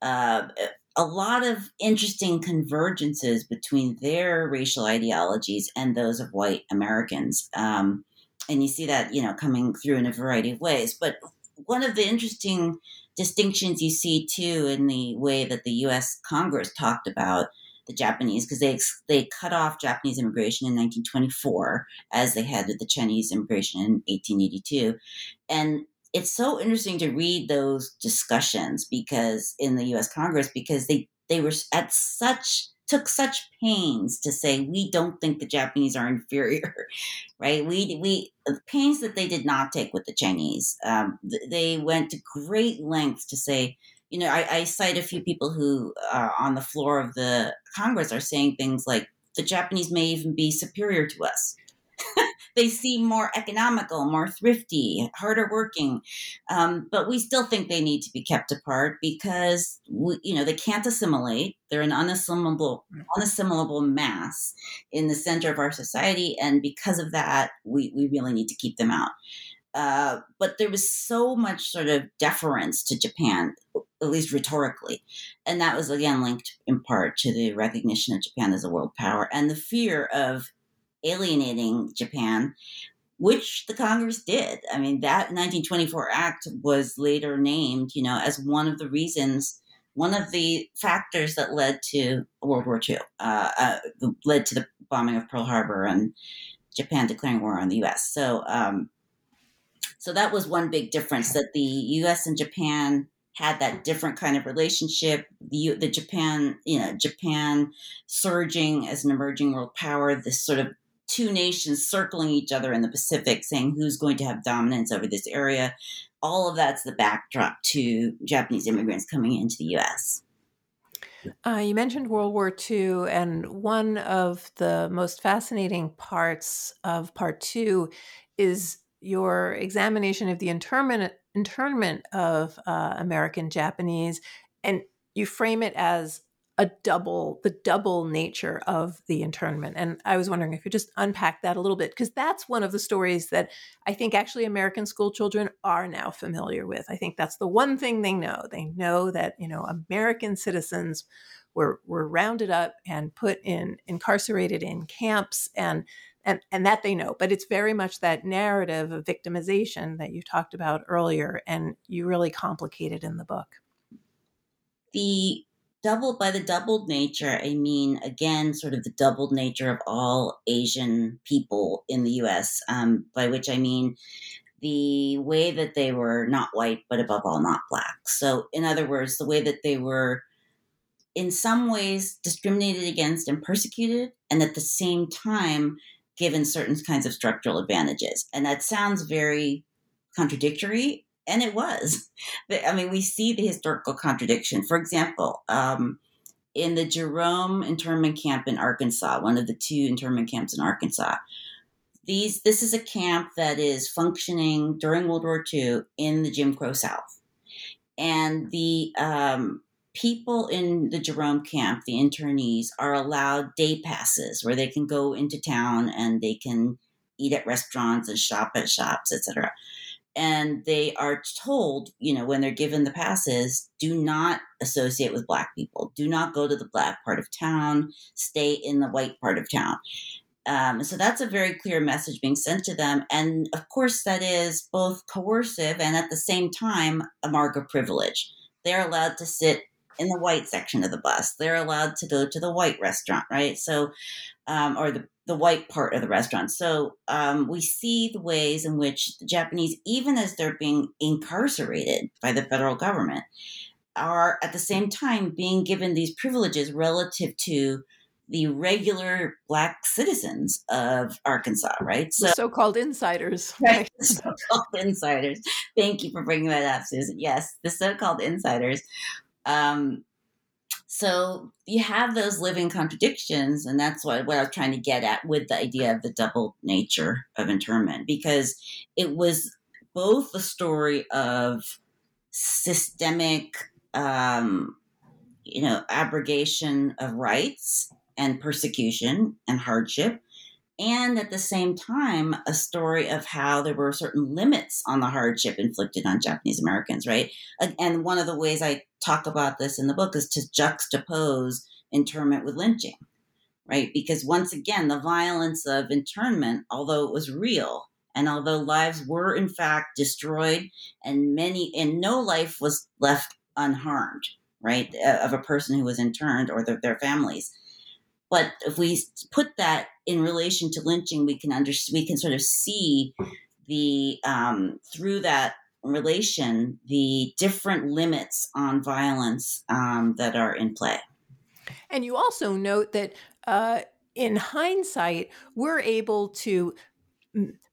uh, a lot of interesting convergences between their racial ideologies and those of white Americans. Um, and you see that, you know, coming through in a variety of ways. But one of the interesting distinctions you see too in the way that the U.S. Congress talked about the Japanese because they they cut off Japanese immigration in 1924 as they had with the Chinese immigration in 1882, and it's so interesting to read those discussions because in the U.S. Congress because they they were at such took such pains to say we don't think the Japanese are inferior, right? We we the pains that they did not take with the Chinese. Um, they went to great lengths to say you know, I, I cite a few people who uh, on the floor of the Congress are saying things like the Japanese may even be superior to us. they seem more economical, more thrifty, harder working, um, but we still think they need to be kept apart because we, you know they can't assimilate. They're an unassimilable, unassimilable mass in the center of our society, and because of that, we we really need to keep them out. Uh, but there was so much sort of deference to Japan, at least rhetorically. And that was again linked in part to the recognition of Japan as a world power and the fear of alienating Japan, which the Congress did. I mean, that 1924 Act was later named, you know, as one of the reasons. One of the factors that led to World War II, uh, uh, led to the bombing of Pearl Harbor and Japan declaring war on the U.S. So, um, so that was one big difference that the U.S. and Japan had that different kind of relationship. The, the Japan, you know, Japan surging as an emerging world power. This sort of two nations circling each other in the Pacific, saying who's going to have dominance over this area. All of that's the backdrop to Japanese immigrants coming into the U.S. Uh, you mentioned World War II, and one of the most fascinating parts of part two is your examination of the internment internment of uh, American Japanese, and you frame it as a double the double nature of the internment and i was wondering if you could just unpack that a little bit because that's one of the stories that i think actually american school children are now familiar with. I think that's the one thing they know. They know that you know american citizens were were rounded up and put in incarcerated in camps and and and that they know but it's very much that narrative of victimization that you talked about earlier and you really complicated in the book. The doubled by the doubled nature i mean again sort of the doubled nature of all asian people in the us um, by which i mean the way that they were not white but above all not black so in other words the way that they were in some ways discriminated against and persecuted and at the same time given certain kinds of structural advantages. And that sounds very contradictory, and it was. I mean, we see the historical contradiction. For example, um, in the Jerome internment camp in Arkansas, one of the two internment camps in Arkansas, these this is a camp that is functioning during World War II in the Jim Crow South, and the um, people in the Jerome camp, the internees, are allowed day passes where they can go into town and they can eat at restaurants and shop at shops, etc and they are told, you know, when they're given the passes, do not associate with black people. Do not go to the black part of town. Stay in the white part of town. Um, so that's a very clear message being sent to them. And of course, that is both coercive and at the same time a mark of privilege. They're allowed to sit in the white section of the bus. They're allowed to go to the white restaurant, right? So, um, or the the white part of the restaurant. So um, we see the ways in which the Japanese, even as they're being incarcerated by the federal government, are at the same time being given these privileges relative to the regular black citizens of Arkansas, right? So, so-called insiders, right? so-called insiders. Thank you for bringing that up, Susan. Yes, the so-called insiders. Um, so you have those living contradictions, and that's what, what I was trying to get at with the idea of the double nature of internment, because it was both the story of systemic, um, you know, abrogation of rights and persecution and hardship, and at the same time a story of how there were certain limits on the hardship inflicted on Japanese Americans, right? And one of the ways I talk about this in the book is to juxtapose internment with lynching, right? Because once again, the violence of internment, although it was real, and although lives were in fact destroyed, and many and no life was left unharmed, right, uh, of a person who was interned or their, their families but if we put that in relation to lynching, we can under, we can sort of see the um, through that relation the different limits on violence um, that are in play. And you also note that uh, in hindsight, we're able to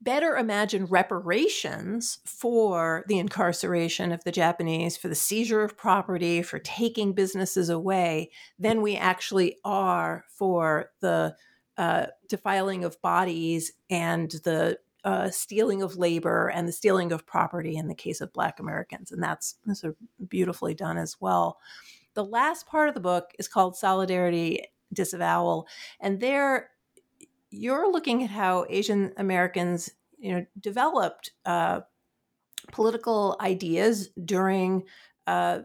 better imagine reparations for the incarceration of the Japanese, for the seizure of property, for taking businesses away, than we actually are for the uh, defiling of bodies and the uh, stealing of labor and the stealing of property in the case of Black Americans. And that's, that's beautifully done as well. The last part of the book is called Solidarity Disavowal. And there, you're looking at how Asian Americans, you know, developed uh, political ideas during uh,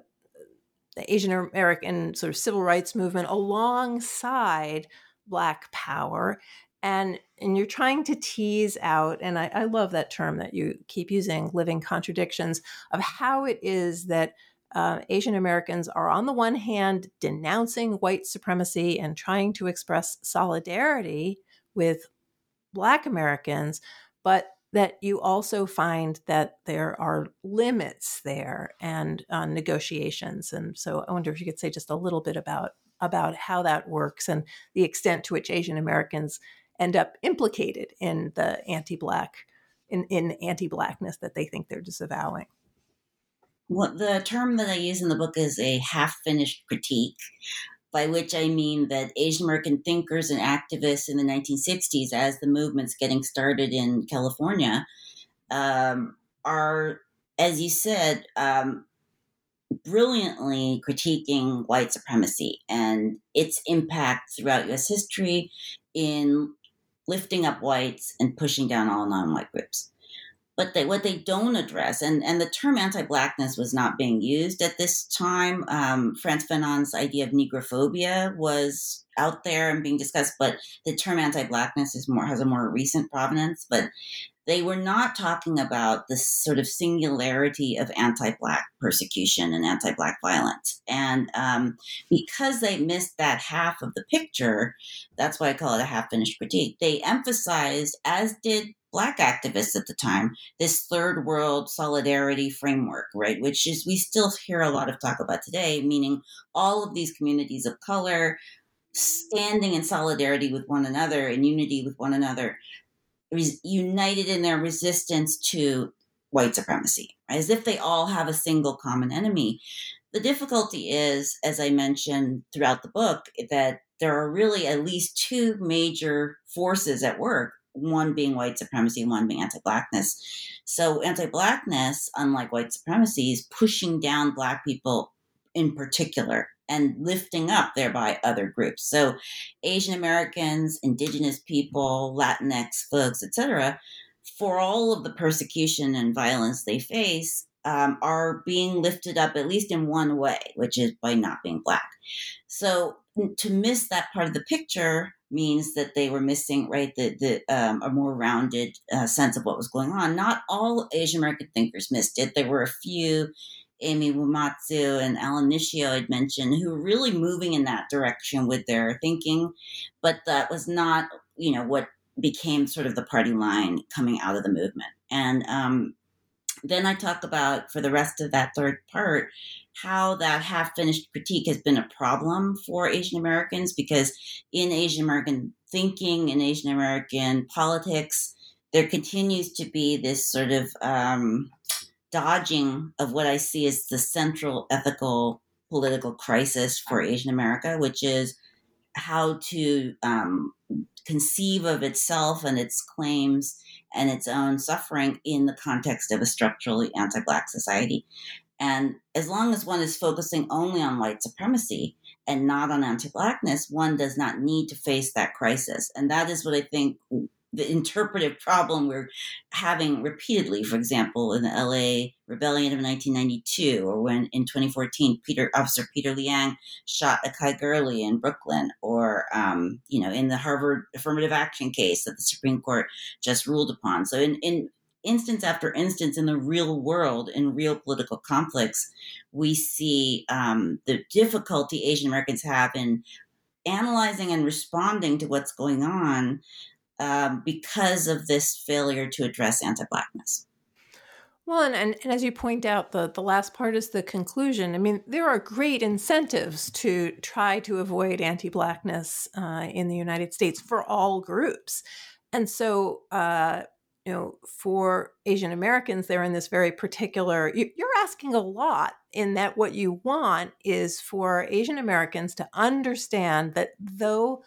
the Asian American sort of civil rights movement alongside Black Power. And, and you're trying to tease out, and I, I love that term that you keep using, living contradictions, of how it is that uh, Asian Americans are, on the one hand, denouncing white supremacy and trying to express solidarity with Black Americans, but that you also find that there are limits there and uh, negotiations. And so I wonder if you could say just a little bit about about how that works and the extent to which Asian Americans end up implicated in the anti-black in, in anti-blackness that they think they're disavowing. What the term that I use in the book is a half-finished critique by which I mean that Asian American thinkers and activists in the 1960s, as the movement's getting started in California, um, are, as you said, um, brilliantly critiquing white supremacy and its impact throughout US history in lifting up whites and pushing down all non white groups but they, what they don't address, and, and the term anti-blackness was not being used at this time. Um, Frantz Fanon's idea of negrophobia was out there and being discussed, but the term anti-blackness is more has a more recent provenance. But they were not talking about the sort of singularity of anti-black persecution and anti-black violence, and um, because they missed that half of the picture, that's why I call it a half-finished critique. They emphasized, as did black activists at the time this third world solidarity framework right which is we still hear a lot of talk about today meaning all of these communities of color standing in solidarity with one another in unity with one another united in their resistance to white supremacy, as if they all have a single common enemy. The difficulty is, as I mentioned throughout the book, that there are really at least two major forces at work one being white supremacy one being anti-blackness. So anti-blackness unlike white supremacy is pushing down black people in particular and lifting up thereby other groups. So asian americans indigenous people latinx folks etc for all of the persecution and violence they face um, are being lifted up at least in one way which is by not being black. So to miss that part of the picture means that they were missing right the, the um, a more rounded uh, sense of what was going on. Not all asian american thinkers missed it. There were a few amy Uyematsu and alan nishio i'd mentioned who were really moving in that direction with their thinking but that was not you know what became sort of the party line coming out of the movement. And um, then i talk about for the rest of that third part how that half finished critique has been a problem for Asian Americans because in Asian American thinking, in Asian American politics, there continues to be this sort of um, dodging of what I see as the central ethical political crisis for Asian America, which is how to um, conceive of itself and its claims and its own suffering in the context of a structurally anti Black society. And as long as one is focusing only on white supremacy and not on anti Blackness, one does not need to face that crisis. And that is what I think the interpretive problem we're having repeatedly, for example, in the LA rebellion of 1992, or when in 2014, Peter Officer Peter Liang shot Akai Gurley in Brooklyn, or um, you know, in the Harvard affirmative action case that the Supreme Court just ruled upon. So, in in instance after instance in the real world, in real political conflicts, we see um, the difficulty Asian Americans have in analyzing and responding to what's going on um, because of this failure to address anti-blackness. Well, and, and, and, as you point out, the, the last part is the conclusion. I mean, there are great incentives to try to avoid anti Blackness uh, in the United States for all groups. And so, uh, you know, for Asian Americans, they're in this very particular, you're asking a lot in that what you want is for Asian Americans to understand that though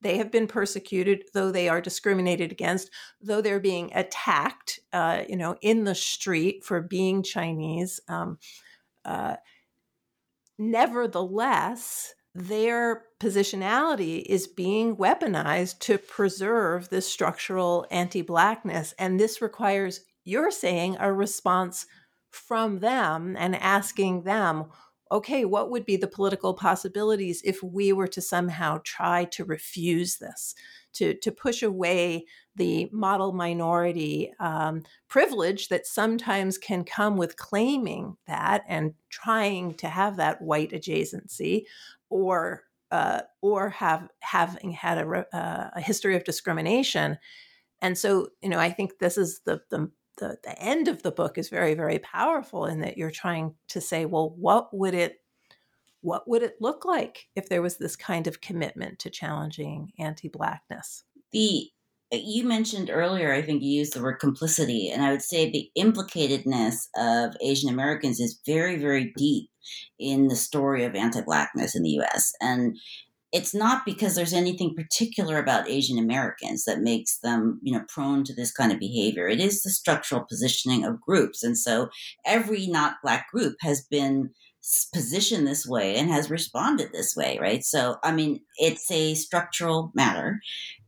they have been persecuted, though they are discriminated against, though they're being attacked, uh, you know, in the street for being Chinese, um, uh, nevertheless, their positionality is being weaponized to preserve this structural anti Blackness. And this requires, you're saying, a response from them and asking them, okay, what would be the political possibilities if we were to somehow try to refuse this, to, to push away the model minority um, privilege that sometimes can come with claiming that and trying to have that white adjacency or uh, or have having had a, uh, a history of discrimination. And so, you know, I think this is the, the the the end of the book is very very powerful in that you're trying to say, well, what would it what would it look like if there was this kind of commitment to challenging anti-blackness? The Uh, you mentioned earlier, I think you used the word complicity, and I would say the implicatedness of Asian Americans is very, very deep in the story of anti Blackness in the US. And it's not because there's anything particular about Asian Americans that makes them, you know, prone to this kind of behavior. It is the structural positioning of groups. And so every not black group has been positioned this way and has responded this way, right? So, I mean, it's a structural matter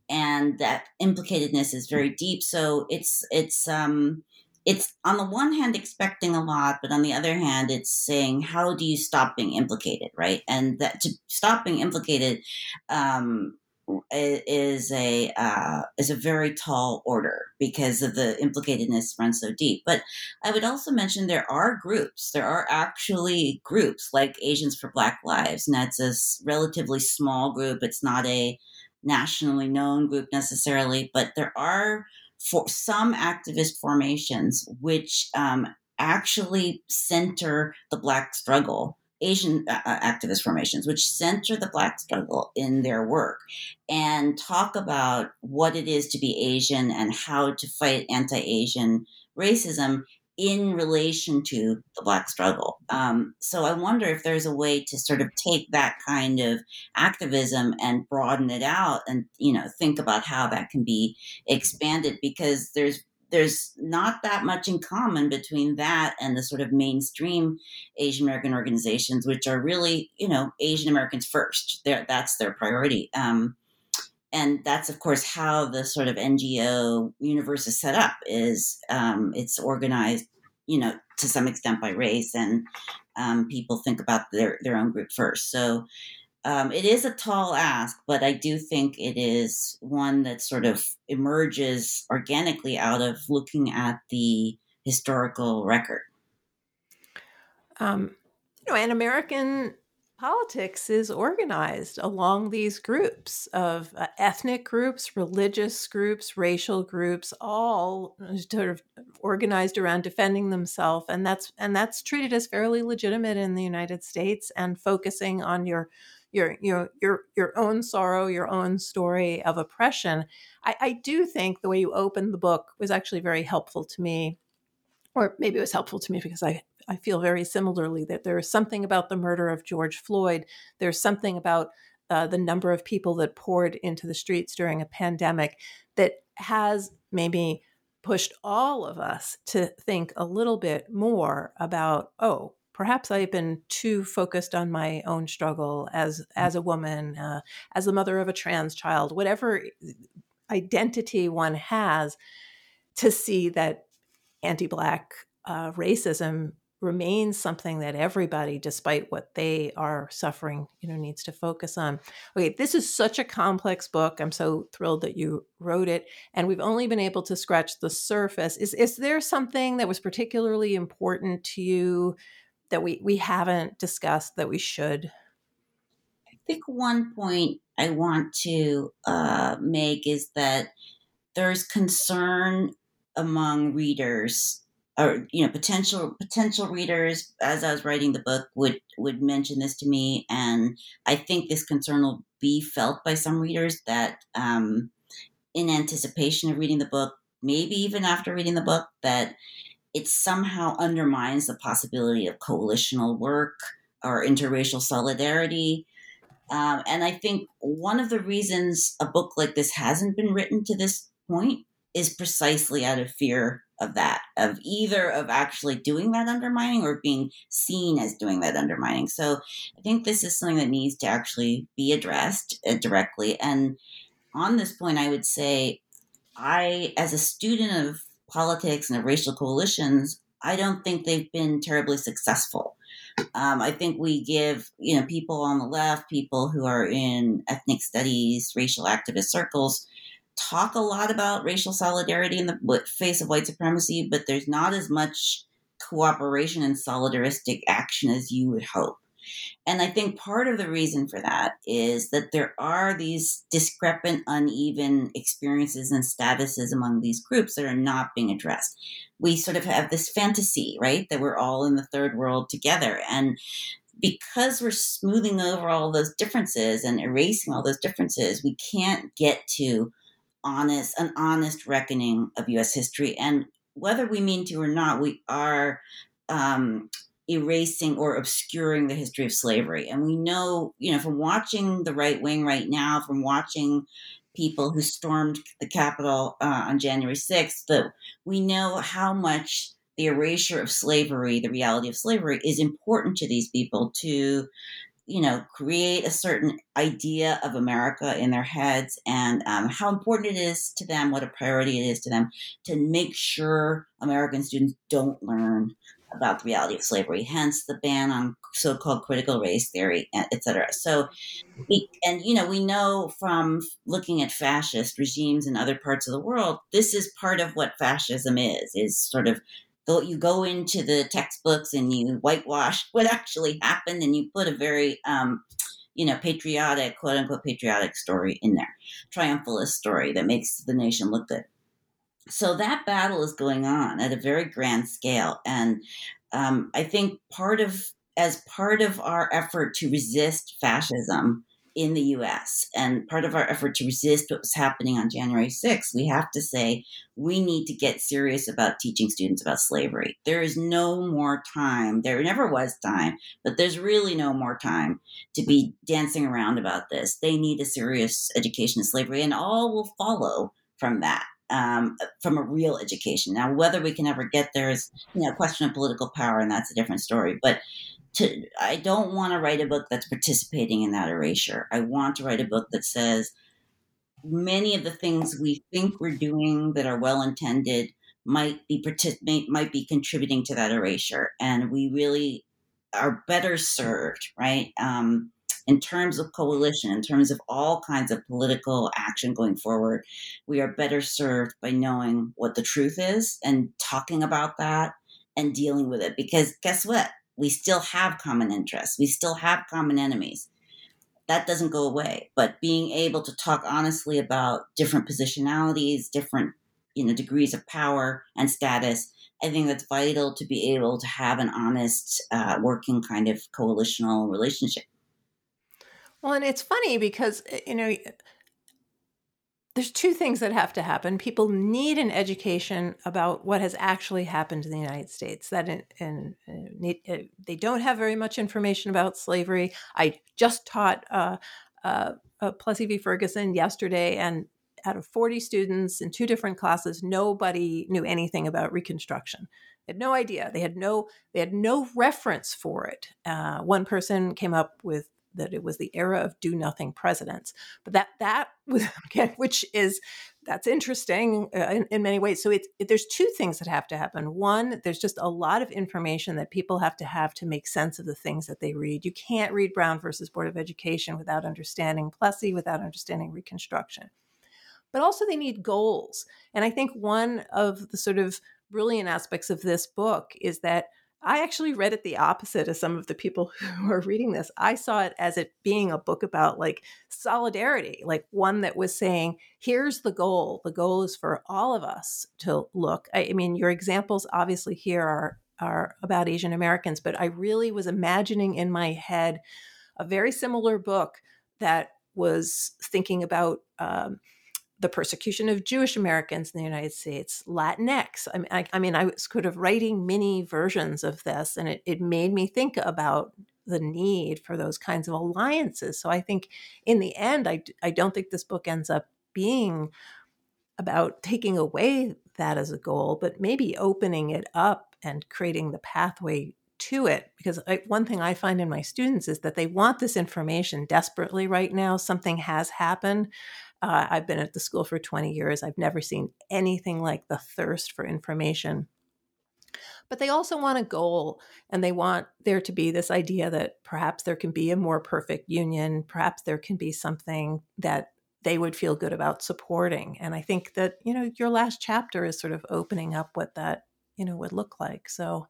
and that implicatedness is very deep. So it's it's um it's on the one hand expecting a lot, but on the other hand, it's saying how do you stop being implicated, right? And that to stop being implicated um, is a uh, is a very tall order because of the implicatedness runs so deep. But I would also mention there are groups. There are actually groups like Asians for Black Lives, and that's a relatively small group. It's not a nationally known group necessarily, but there are for some activist formations which um, actually center the Black struggle Asian uh, uh, activist formations, which center the Black struggle in their work and talk about what it is to be Asian and how to fight anti Asian racism in relation to the Black struggle. Um, so I wonder if there's a way to sort of take that kind of activism and broaden it out and, you know, think about how that can be expanded because there's there's not that much in common between that and the sort of mainstream Asian American organizations, which are really, you know, Asian Americans first. They're, that's their priority. Um, and that's, of course, how the sort of NGO universe is set up. Is um, it's organized, you know, to some extent by race, and um, people think about their their own group first. So um, it is a tall ask, but I do think it is one that sort of emerges organically out of looking at the historical record. Um, you know, and American politics is organized along these groups of uh, ethnic groups, religious groups, racial groups, all sort of organized around defending themselves, and that's and that's treated as fairly legitimate in the United States and focusing on your your your your your own sorrow, your own story of oppression. I, I do think the way you opened the book was actually very helpful to me, or maybe it was helpful to me because I I feel very similarly that there is something about the murder of George Floyd. There's something about uh, the number of people that poured into the streets during a pandemic that has maybe pushed all of us to think a little bit more about oh perhaps I've been too focused on my own struggle as mm. as a woman, uh, as the mother of a trans child, whatever identity one has, to see that anti-black uh, racism remains something that everybody despite what they are suffering you know needs to focus on. Okay this is such a complex book. I'm so thrilled that you wrote it and we've only been able to scratch the surface. Is is there something that was particularly important to you that we we haven't discussed that we should? I think one point I want to uh, make is that there's concern among readers or you know potential potential readers as i was writing the book would would mention this to me and i think this concern will be felt by some readers that um, in anticipation of reading the book maybe even after reading the book that it somehow undermines the possibility of coalitional work or interracial solidarity. Um, and I think one of the reasons a book like this hasn't been written to this point is precisely out of fear of that, of either of actually doing that undermining or being seen as doing that undermining. So I think this is something that needs to actually be addressed uh, directly. And on this point, I would say I, as a student of politics and of racial coalitions, I don't think they've been terribly successful. Um, I think we give you know people on the left, people who are in ethnic studies, racial activist circles, talk a lot about racial solidarity in the face of white supremacy, but there's not as much cooperation and solidaristic action as you would hope. And I think part of the reason for that is that there are these discrepant, uneven experiences and statuses among these groups that are not being addressed. We sort of have this fantasy, right, that we're all in the third world together. And because we're smoothing over all those differences and erasing all those differences, we can't get to honest an honest reckoning of U.S. history. And whether we mean to or not, we are um, erasing or obscuring the history of slavery. And we know, you know, from watching the right wing right now, from watching people who stormed the Capitol uh, on January 6th, that we know how much the erasure of slavery, the reality of slavery, is important to these people to, you know, create a certain idea of America in their heads and um, how important it is to them, what a priority it is to them to make sure American students don't learn about the reality of slavery, hence the ban on so-called critical race theory, et cetera. So, we, and you know, we know from looking at fascist regimes in other parts of the world, this is part of what fascism is: is sort of go you go into the textbooks and you whitewash what actually happened, and you put a very um, you know, patriotic, quote unquote, patriotic story in there, triumphalist story that makes the nation look good. So that battle is going on at a very grand scale. And um, i think part of as part of our effort to resist fascism in the US and part of our effort to resist what was happening on January 6th, we have to say we need to get serious about teaching students about slavery. There is no more time, there never was time, but there's really no more time to be dancing around about this. They need a serious education in slavery, and all will follow from that. Um, from a real education. Now, whether we can ever get there is, you know, a question of political power, and that's a different story. But to I don't want to write a book that's participating in that erasure. I want to write a book that says many of the things we think we're doing that are well intended might be might be contributing to that erasure, and we really are better served, right? Um, in terms of coalition, in terms of all kinds of political action going forward, we are better served by knowing what the truth is and talking about that and dealing with it. Because guess what? We still have common interests, we still have common enemies. That doesn't go away. But being able to talk honestly about different positionalities, different you know degrees of power and status, I think that's vital to be able to have an honest, uh, working kind of coalitional relationship. Well, and it's funny because eh, you know there's two things that have to happen. People need an education about what has actually happened in the United States. That in, in, in, uh, they don't have very much information about slavery. I just taught uh, uh, uh, Plessy v. Ferguson yesterday, and out of 40 students in two different classes, nobody knew anything about Reconstruction. They had no idea. They had no they had no reference for it. Uh, one person came up with that it was the era of do nothing presidents. But that that was which is that's interesting uh, in, in, many ways. So it, it, there's two things that have to happen. One, there's just a lot of information that people have to have to make sense of the things that they read. You can't read Brown versus Board of Education without understanding Plessy, without understanding Reconstruction. But also, they need goals. And I think one of the sort of brilliant aspects of this book is that I actually read it the opposite of some of the people who are reading this. I saw it as it being a book about like solidarity, like one that was saying, here's the goal. The goal is for all of us to look. I, I mean, your examples obviously here are are about Asian Americans, but I really was imagining in my head a very similar book that was thinking about um, the persecution of Jewish Americans in the United States, Latinx. I mean, I, I, mean, I was kind of writing many versions of this, and it, it made me think about the need for those kinds of alliances. So I think in the end, I, I don't think this book ends up being about taking away that as a goal, but maybe opening it up and creating the pathway to it because I, one thing i find in my students is that they want this information desperately right now something has happened uh, I've been at the school for 20 years. I've never seen anything like the thirst for information. But they also want a goal and they want there to be this idea that perhaps there can be a more perfect union, perhaps there can be something that they would feel good about supporting. And I think that, you know, your last chapter is sort of opening up what that, you know, would look like. So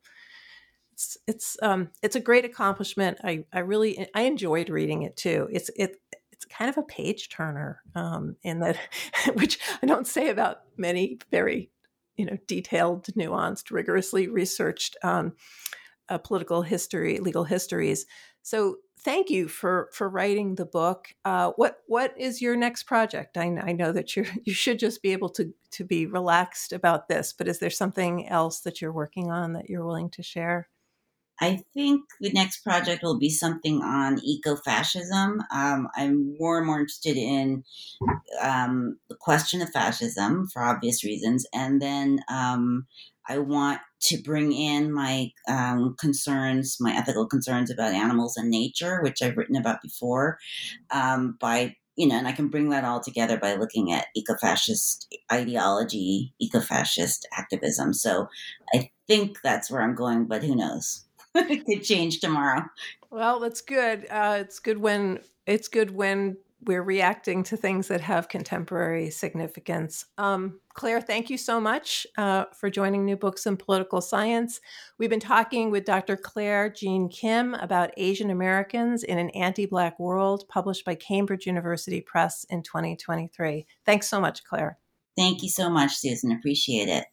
it's it's um it's a great accomplishment. I I really I enjoyed reading it too. It's it it's kind of a page turner um, in that, which I don't say about many very, you know, detailed, nuanced, rigorously researched um, uh, political history, legal histories. So thank you for for writing the book. Uh, what what is your next project? I, I know that you you should just be able to to be relaxed about this, but is there something else that you're working on that you're willing to share? I think the next project will be something on ecofascism. Um, I'm more and more interested in um, the question of fascism for obvious reasons. And then um, I want to bring in my um, concerns, my ethical concerns about animals and nature, which I've written about before, um, by you know, and I can bring that all together by looking at eco-fascist ideology, eco-fascist activism. So I think that's where I'm going, but who knows? It could change tomorrow. Well, that's good. Uh, it's good when it's good when we're reacting to things that have contemporary significance. Um, Claire, thank you so much uh, for joining New Books in Political Science. We've been talking with Dr. Claire Jean Kim about Asian Americans in an Anti Black World, published by Cambridge University Press in 2023. Thanks so much, Claire. Thank you so much, Susan. Appreciate it.